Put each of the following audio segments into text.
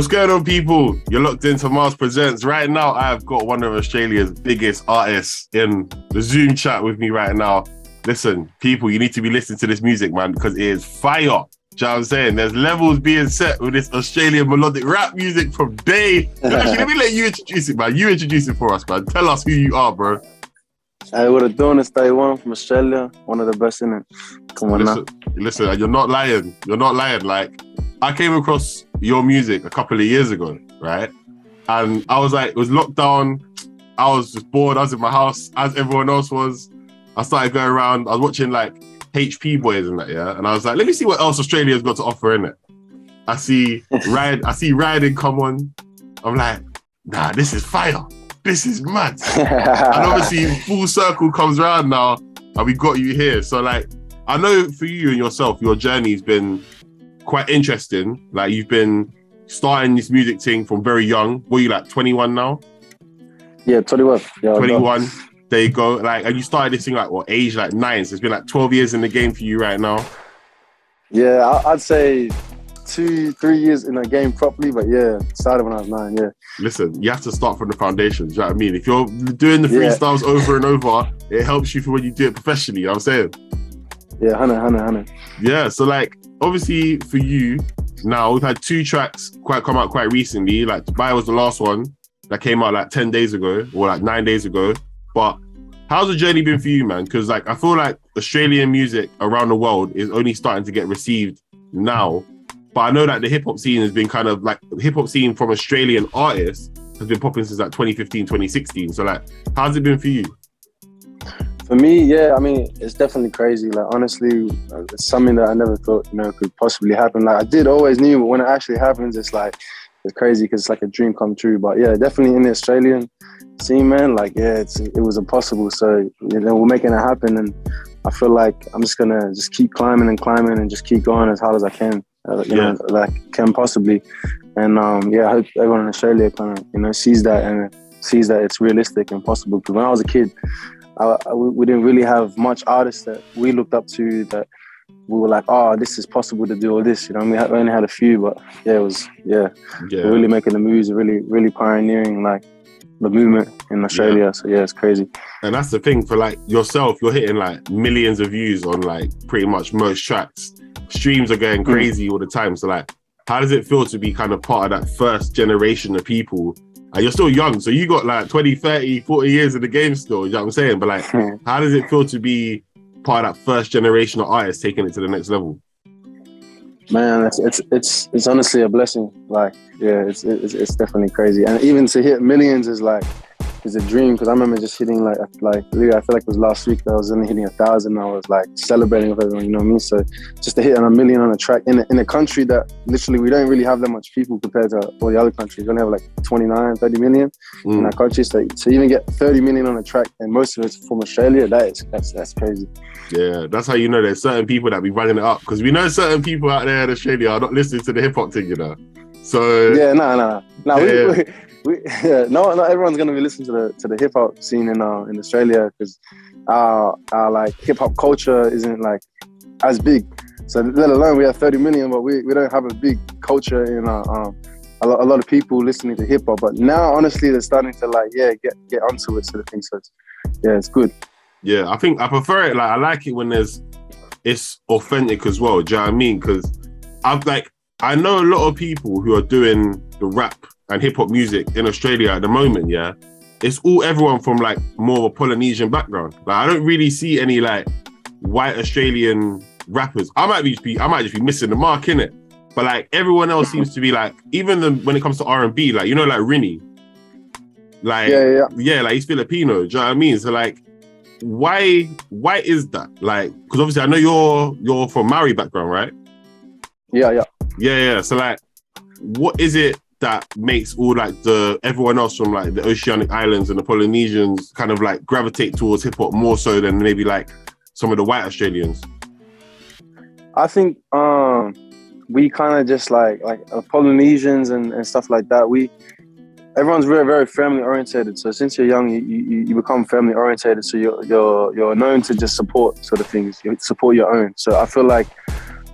What's going on, people? You're locked into Mars Presents. Right now, I've got one of Australia's biggest artists in the Zoom chat with me right now. Listen, people, you need to be listening to this music, man, because it is fire. Do you know what I'm saying? There's levels being set with this Australian melodic rap music from day. Actually, let me let you introduce it, man. You introduce it for us, man. Tell us who you are, bro. Hey, what it doing? It's Taiwan from Australia. One of the best in it. Come on Listen, listen, you're not lying. You're not lying. Like, I came across your music a couple of years ago, right? And I was like, it was lockdown. I was just bored. I was in my house, as everyone else was. I started going around. I was watching like HP Boyz and that, yeah. And I was like, let me see what else Australia's got to offer in it. I see ride. I see riding come on. I'm like, nah, this is fire. This is mad. and obviously, full circle comes around now, and we got you here. So like, I know for you and yourself, your journey's been quite interesting. Like you've been starting this music thing from very young. Were you like 21 now? Yeah, 21. Yeah, 21. There you go. Like, and you started this thing like what age? Like nine. So it's been like 12 years in the game for you right now. Yeah, I'd say two, three years in the game properly, but yeah, started when I was nine. Yeah. Listen, you have to start from the foundations. You know what I mean? If you're doing the Yeah. freestyles over and over, it helps you for when you do it professionally. You know what I'm saying? Yeah, 100, 100, 100. Yeah, so like obviously for you now we've had two tracks quite come out quite recently. Like Dubai was the last one that came out like 10 days ago or like nine days ago. But how's the journey been for you, man? Because like I feel like Australian music around the world is only starting to get received now. But I know that the hip hop scene has been kind of like hip hop scene from Australian artists has been popping since like 2015, 2016. So like how's it been for you? For me, yeah, I mean, it's definitely crazy. Like, honestly, uh, it's something that I never thought, you know, could possibly happen. Like, I did always knew, but when it actually happens, it's like, it's crazy because it's like a dream come true. But yeah, definitely in the Australian scene, man, like, yeah, it's, it was impossible. So, you know, we're making it happen. And I feel like I'm just going to just keep climbing and climbing and just keep going as hard as I can, uh, you Yeah. know, like, can possibly. And um, yeah, I hope everyone in Australia kind of, you know, sees that and sees that it's realistic and possible. Because when I was a kid, I, I- we didn't really have much artists that we looked up to that we were like, oh, this is possible to do all this. You know, we only had a few, but yeah, it was yeah, Yeah. really making the moves, really, really pioneering like the movement in Australia. So yeah, it's crazy. And that's the thing for like yourself, you're hitting like millions of views on like pretty much most tracks. Streams are going Hmm. crazy all the time. So like, how does it feel to be kind of part of that first generation of people? And you're still young, so you got like 20, 30, 40 years in the game still, you know what I'm saying? But like, hmm. how does it feel to be part of that first generation of artists taking it to the next level? Man, it's it's it's it's honestly a blessing. Like, yeah, it's it's, it's definitely crazy, and even to hit millions is like is a dream because I remember just hitting like like literally, I feel like it was last week that I was only hitting a thousand. I was like celebrating with everyone, you know what I mean? So just to hit on a million on a track in a, in a country that literally we don't really have that much people compared to all the other countries. We only have like 29, 30 million in Mm. our country. So to even get 30 million on a track and most of it's from Australia, that is that's that's crazy. Yeah, that's how you know there's certain people that be running it up because we know certain people out there in Australia are not listening to the hip hop thing, you know. So yeah, no, no, no. We, yeah, no, not everyone's gonna be listening to the to the hip hop scene in uh, in Australia because our our like hip hop culture isn't like as big. So let alone we have 30 million, but we, we don't have a big culture in uh, um, a, lot, a lot of people listening to hip hop. But now, honestly, they're starting to like yeah get get onto it sort of thing. So it's, yeah, it's good. Yeah, I think I prefer it. Like I like it when there's it's authentic as well. Do you know what I mean? Because I've like I know a lot of people who are doing the rap and hip hop music in Australia at the moment. Yeah, it's all everyone from like more of a Polynesian background. Like I don't really see any like white Australian rappers. I might be, I might just be missing the mark in it. But like everyone else seems to be like, even the, when it comes to R and B, like you know, like Rini, like Yeah, yeah, yeah, like he's Filipino. Do you know what I mean? So like, why why is that? Like, because obviously I know you're you're from Maori background, right? yeah, yeah. Yeah, yeah. So like, what is it that makes all like the everyone else from like the Oceanic Islands and the Polynesians kind of like gravitate towards hip hop more so than maybe like some of the white Australians? I think um, we kind of just like like uh, Polynesians and, and stuff like that. We everyone's very very family orientated. So since you're young, you, you, you become family orientated. So you're you're you're known to just support sort of things. You support your own. So I feel like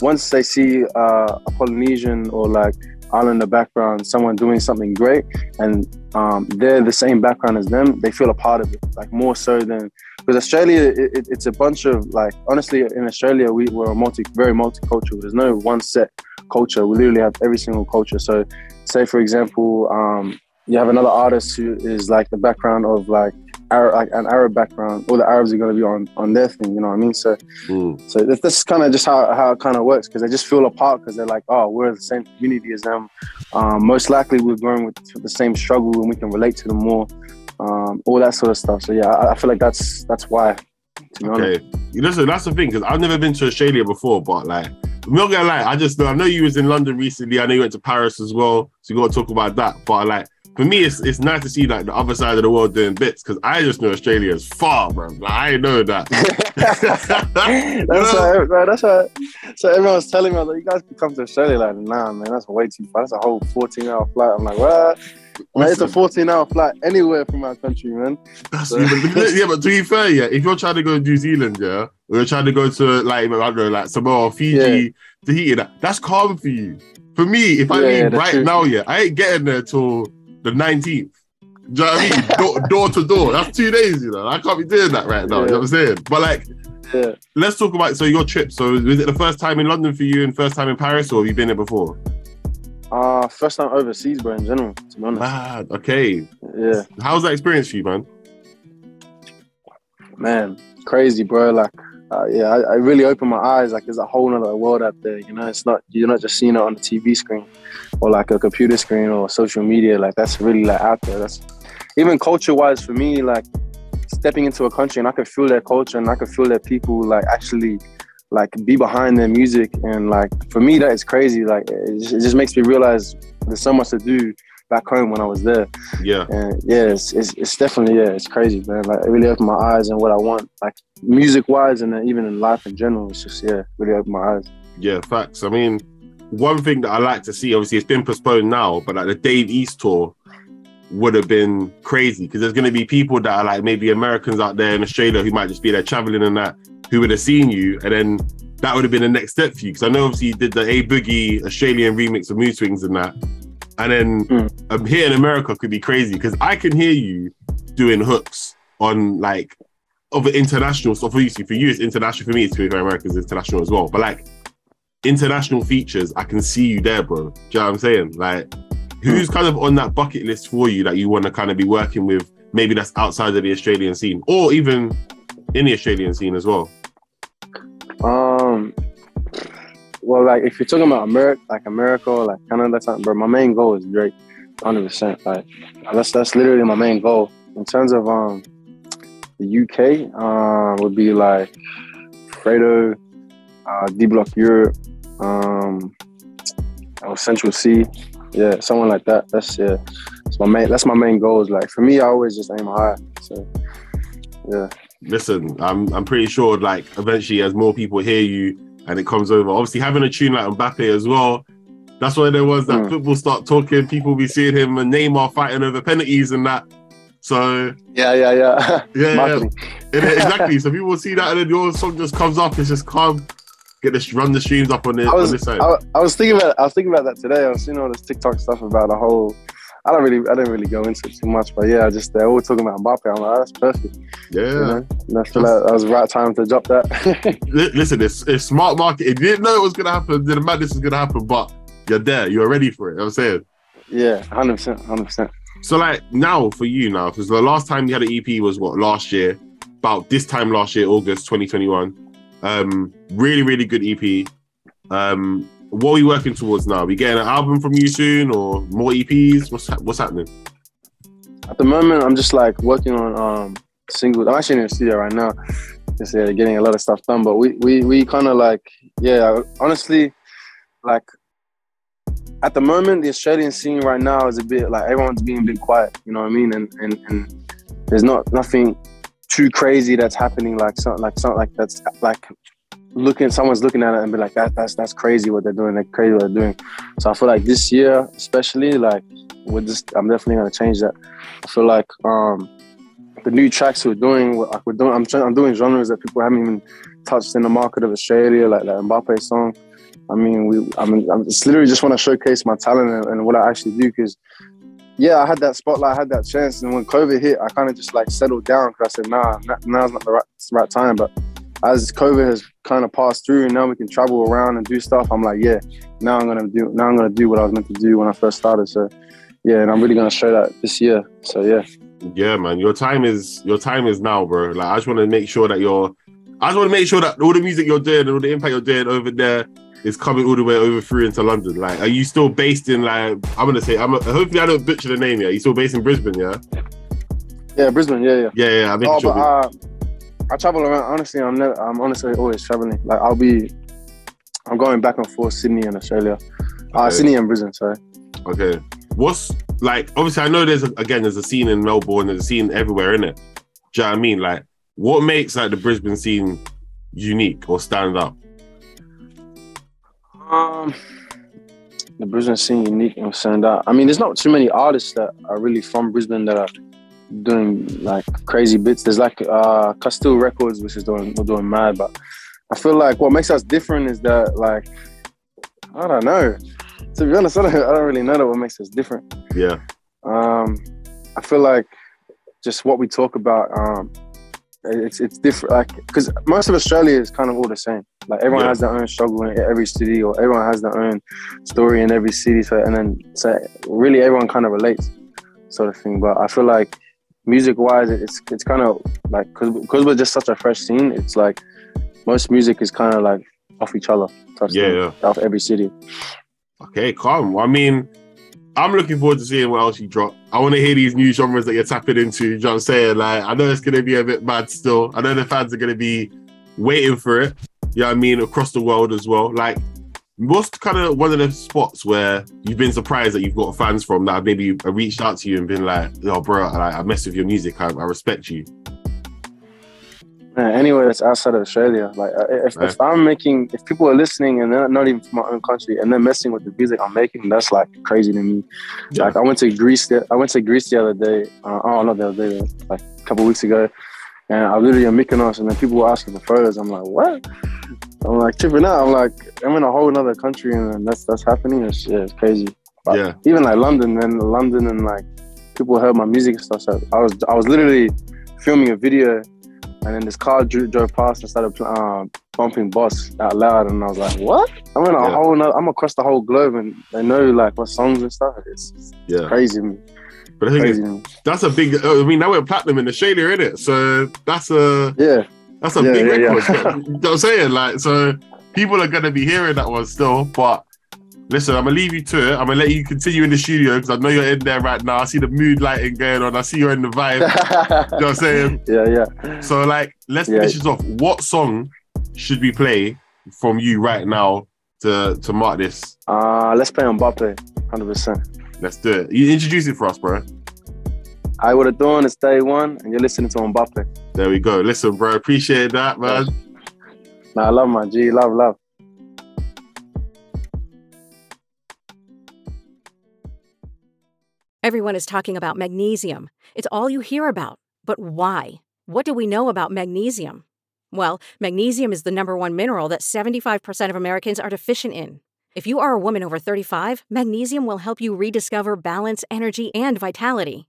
once they see uh, a Polynesian or like Islander background, someone doing something great, and um, they're the same background as them, they feel a part of it. Like more so than because Australia, it, it, it's a bunch of like honestly in Australia we, we're multi very multicultural. There's no one set culture. We literally have every single culture. So say for example, um, you have another artist who is like the background of like Arab, like an Arab background. All the Arabs are going to be on on their thing. You know what I mean? So Mm. so this, this is kind of just how, how it kind of works because they just feel apart because they're like, oh, we're the same community as them. Um, most likely we're growing with the same struggle and we can relate to them more. Um, all that sort of stuff. So yeah, I, I feel like that's that's why. To be honest. Okay, listen, that's the thing because I've never been to Australia before, but like, I'm not gonna lie, I just know I know you was in London recently. I know you went to Paris as well, so you got to talk about that. But like, for me, it's it's nice to see like the other side of the world doing bits because I just know Australia is far, bro. Like, I know that. that's right, bro, that's why. So everyone's telling me, like, you guys can come to Australia. Like, nah, man, that's way too far. That's a whole 14 hour flight. I'm like, what? Man, it's a 14 hour flight anywhere from our country, man. That's, yeah, but, yeah, but to be fair, yeah, if you're trying to go to New Zealand, yeah, or you're trying to go to like I don't know, like Samoa, Fiji, Tahiti, that that's calm for you. For me, if I Yeah, leave right true. now, yeah, I ain't getting there till the 19th. Do you know what I mean? door, door to door. That's two days, you know. I can't be doing that right now. You know what I'm saying? But like, Yeah. let's talk about so your trip. So was it the first time in London for you and first time in Paris, or have you been there before? Uh, first time overseas, bro, in general, to be honest. Mad. Okay. Yeah. How's that experience for you, man? man, crazy, bro. Like, uh, yeah, I, I really opened my eyes. Like, there's a whole other world out there. You know, it's not you're not just seeing it on the TV screen or like a computer screen or social media. Like, that's really like out there. That's even culture-wise for me. Like, stepping into a country and I could feel their culture and I could feel their people like actually like be behind their music and like for me that is crazy. Like, it just, it just makes me realize there's so much to do back home when I was there. Yeah. And yeah, it's, it's, it's definitely yeah, it's crazy, man. Like it really opened my eyes and what I want, like music wise, and then even in life in general. It's just yeah, really opened my eyes. Yeah, facts. I mean, one thing that I like to see, obviously, it's been postponed now, but like the Dave East tour would have been crazy because there's going to be people that are like maybe Americans out there in Australia who might just be there traveling and that who would have seen you, and then that would have been the next step for you. Because I know obviously you did the A Boogie Australian remix of Mood Swings and that, and then Mm. um, here in America could be crazy because I can hear you doing hooks on like other international stuff. Obviously, for you it's international. For me, it's for Americans it's international as well. But like international features, I can see you there, bro. Do you know what I'm saying? Like, who's kind of on that bucket list for you that you want to kind of be working with? Maybe that's outside of the Australian scene, or even in the Australian scene as well. Um, well, like if you're talking about America, like America like Canada, not, bro. My main goal is Drake, hundred percent. Like that's that's literally my main goal. In terms of um the UK, um, would be like Fredo, uh, D Block Europe, um, or Central Cee, yeah, someone like that. That's yeah, that's my main. That's my main goal. Is like for me, I always just aim high. So yeah. Listen, I'm I'm pretty sure like eventually as more people hear you and it comes over, obviously having a tune like Mbappe as well, That's when there was that Mm. football start talking. People be seeing him and Neymar fighting over penalties and that. So Yeah, yeah, yeah. yeah, yeah. Exactly. So people see that and then your song just comes up. It's just calm. Get this run the streams up on, the, I on was, this side. I, I was thinking about I was thinking about that today. I was seeing all this TikTok stuff about the whole. I don't really I didn't really go into it too much, but yeah, I just they're all talking about Mbappe. I'm like, oh, that's perfect. yeah. You know? And I feel like that was the right time to drop that. Listen, it's, it's smart marketing. You didn't know it was gonna happen. The this was gonna happen, but you're there. You're ready for it. You know I'm saying. yeah, hundred percent, hundred percent. So like now for you now, because the last time you had an EP was what last year, about this time last year, August 2021. Um, really, really good EP. Um, what are we working towards now? We getting an album from you soon, or more EPs? What's hap- what's happening? At the moment, I'm just like working on um singles. I'm actually in the studio right now, just uh, getting a lot of stuff done. But we we we kind of like yeah, honestly, like at the moment, the Australian scene right now is a bit like everyone's being a bit quiet. You know what I mean? And and and there's not nothing too crazy that's happening. Like something like something like that's like looking someone's looking at it and be like that that's that's crazy what they're doing. They're crazy what they're doing. So I feel like this year, especially like with this, I'm definitely gonna change that. I feel like um the new tracks we're doing, like we're doing, I'm trying, I'm doing genres that people haven't even touched in the market of Australia, like that Mbappe song. I mean, we, I mean, I'm just literally just want to showcase my talent and, and what I actually do because, yeah, I had that spotlight, I had that chance, and when COVID hit, I kind of just like settled down because I said, nah, now's not the right, the right time. But as COVID has kind of passed through, and now we can travel around and do stuff, I'm like, yeah, now I'm gonna do, now I'm gonna do what I was meant to do when I first started. So, yeah, and I'm really gonna show that this year. So, yeah. Yeah, man. Your time is your time is now, bro. Like I just want to make sure that you're. I just want to make sure that all the music you're doing and all the impact you're doing over there is coming all the way over through into London. Like, are you still based in like? I'm gonna say. I'm. hopefully, I don't butcher the name. Yeah, you still based in Brisbane? Yeah. Yeah, Brisbane. Yeah, yeah. Yeah, yeah. I think. Oh, it should but uh, I travel around. Honestly, I'm never, I'm honestly always traveling. Like I'll be, I'm going back and forth Sydney and Australia, uh, Sydney and Brisbane. Sorry. Okay. What's like? Obviously, I know there's a, again there's a scene in Melbourne. There's a scene everywhere in it. Do you know what I mean? Like, what makes like the Brisbane scene unique or stand out? Um, the Brisbane scene unique and stand out. I mean, there's not too many artists that are really from Brisbane that are doing like crazy bits. There's like uh Castile Records, which is doing we're doing mad, but I feel like what makes us different is that like I don't know. To be honest, I don't, I don't really know that what makes us different. Yeah. um, I feel like just what we talk about, um, it's it's different. Like because most of Australia is kind of all the same. Like everyone Yeah. has their own struggle in every city, or everyone has their own story in every city. So and then so really everyone kind of relates, sort of thing. But I feel like music wise, it's it's kind of like because we're just such a fresh scene. It's like most music is kind of like off each other. Yeah, yeah. Off every city. Okay, calm. I mean, I'm looking forward to seeing what else you drop. I want to hear these new genres that you're tapping into. You know what I'm saying? Like, I know it's going to be a bit mad still. I know the fans are going to be waiting for it. You know what I mean? Across the world as well. Like, what's kind of one of the spots where you've been surprised that you've got fans from that have maybe reached out to you and been like, yo, bro, like, I mess with your music. I, I respect you. Yeah, anywhere that's outside of Australia. Like uh, if, if I'm making, if people are listening and they're not even from my own country and they're messing with the music I'm making, that's like crazy to me. Yeah. Like I went to Greece. the- I went to Greece the other day. Uh, oh, not the other day, like a couple weeks ago. And I literally in Mykonos, and then people were asking for photos. I'm like, what? I'm like tripping out. I'm like, I'm in a whole other country, and that's that's happening. It's, yeah, it's crazy. But Yeah. even like London, and London, and like people heard my music and stuff. So I was I was literally filming a video, and then this car drew, drove past and started um, bumping Boss out loud, and I was like, "What?" I'm in a Yeah. whole. Nother, I'm across the whole globe, and they know like what songs and stuff. It's, it's Yeah. crazy, me. But I think crazy. to me. that's a big, I mean, now we're platinum in Australia, isn't it? So that's a, Yeah, That's a Yeah, big yeah, yeah. record. you know I'm saying? Like, so people are gonna be hearing that one still. But listen, I'm gonna leave you to it. I'm gonna let you continue in the studio because I know you're in there right now. I see the mood lighting going on. I see you're in the vibe. you know what I'm saying? yeah, yeah. So, like, let's Yeah. finish this off. What song should we play from you right now to to mark this? Uh, let's play Mbappe, hundred percent. Let's do it. You introduce it for us, bro. I would have done it's day one, and you're listening to Mbappe. There we go. Listen, bro, appreciate that, man. Nah, love, man. G, love, love. Everyone is talking about magnesium. It's all you hear about. But why? What do we know about magnesium? Well, magnesium is the number one mineral that 75% of Americans are deficient in. If you are a woman over 35, magnesium will help you rediscover balance, energy, and vitality.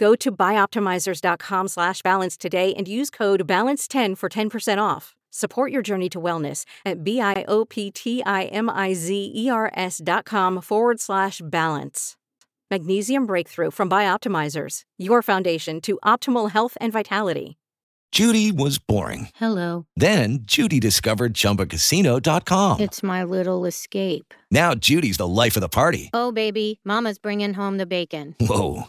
Go to bioptimizers.com slash balance today and use code BALANCE10 for 10% off. Support your journey to wellness at B-I-O-P-T-I-M-I-Z-E-R-S dot com forward slash balance. Magnesium Breakthrough from Bioptimizers, your foundation to optimal health and vitality. Judy was boring. Hello. Then Judy discovered ChumbaCasino.com. It's my little escape. Now Judy's the life of the party. Oh, baby, Mama's bringing home the bacon. Whoa,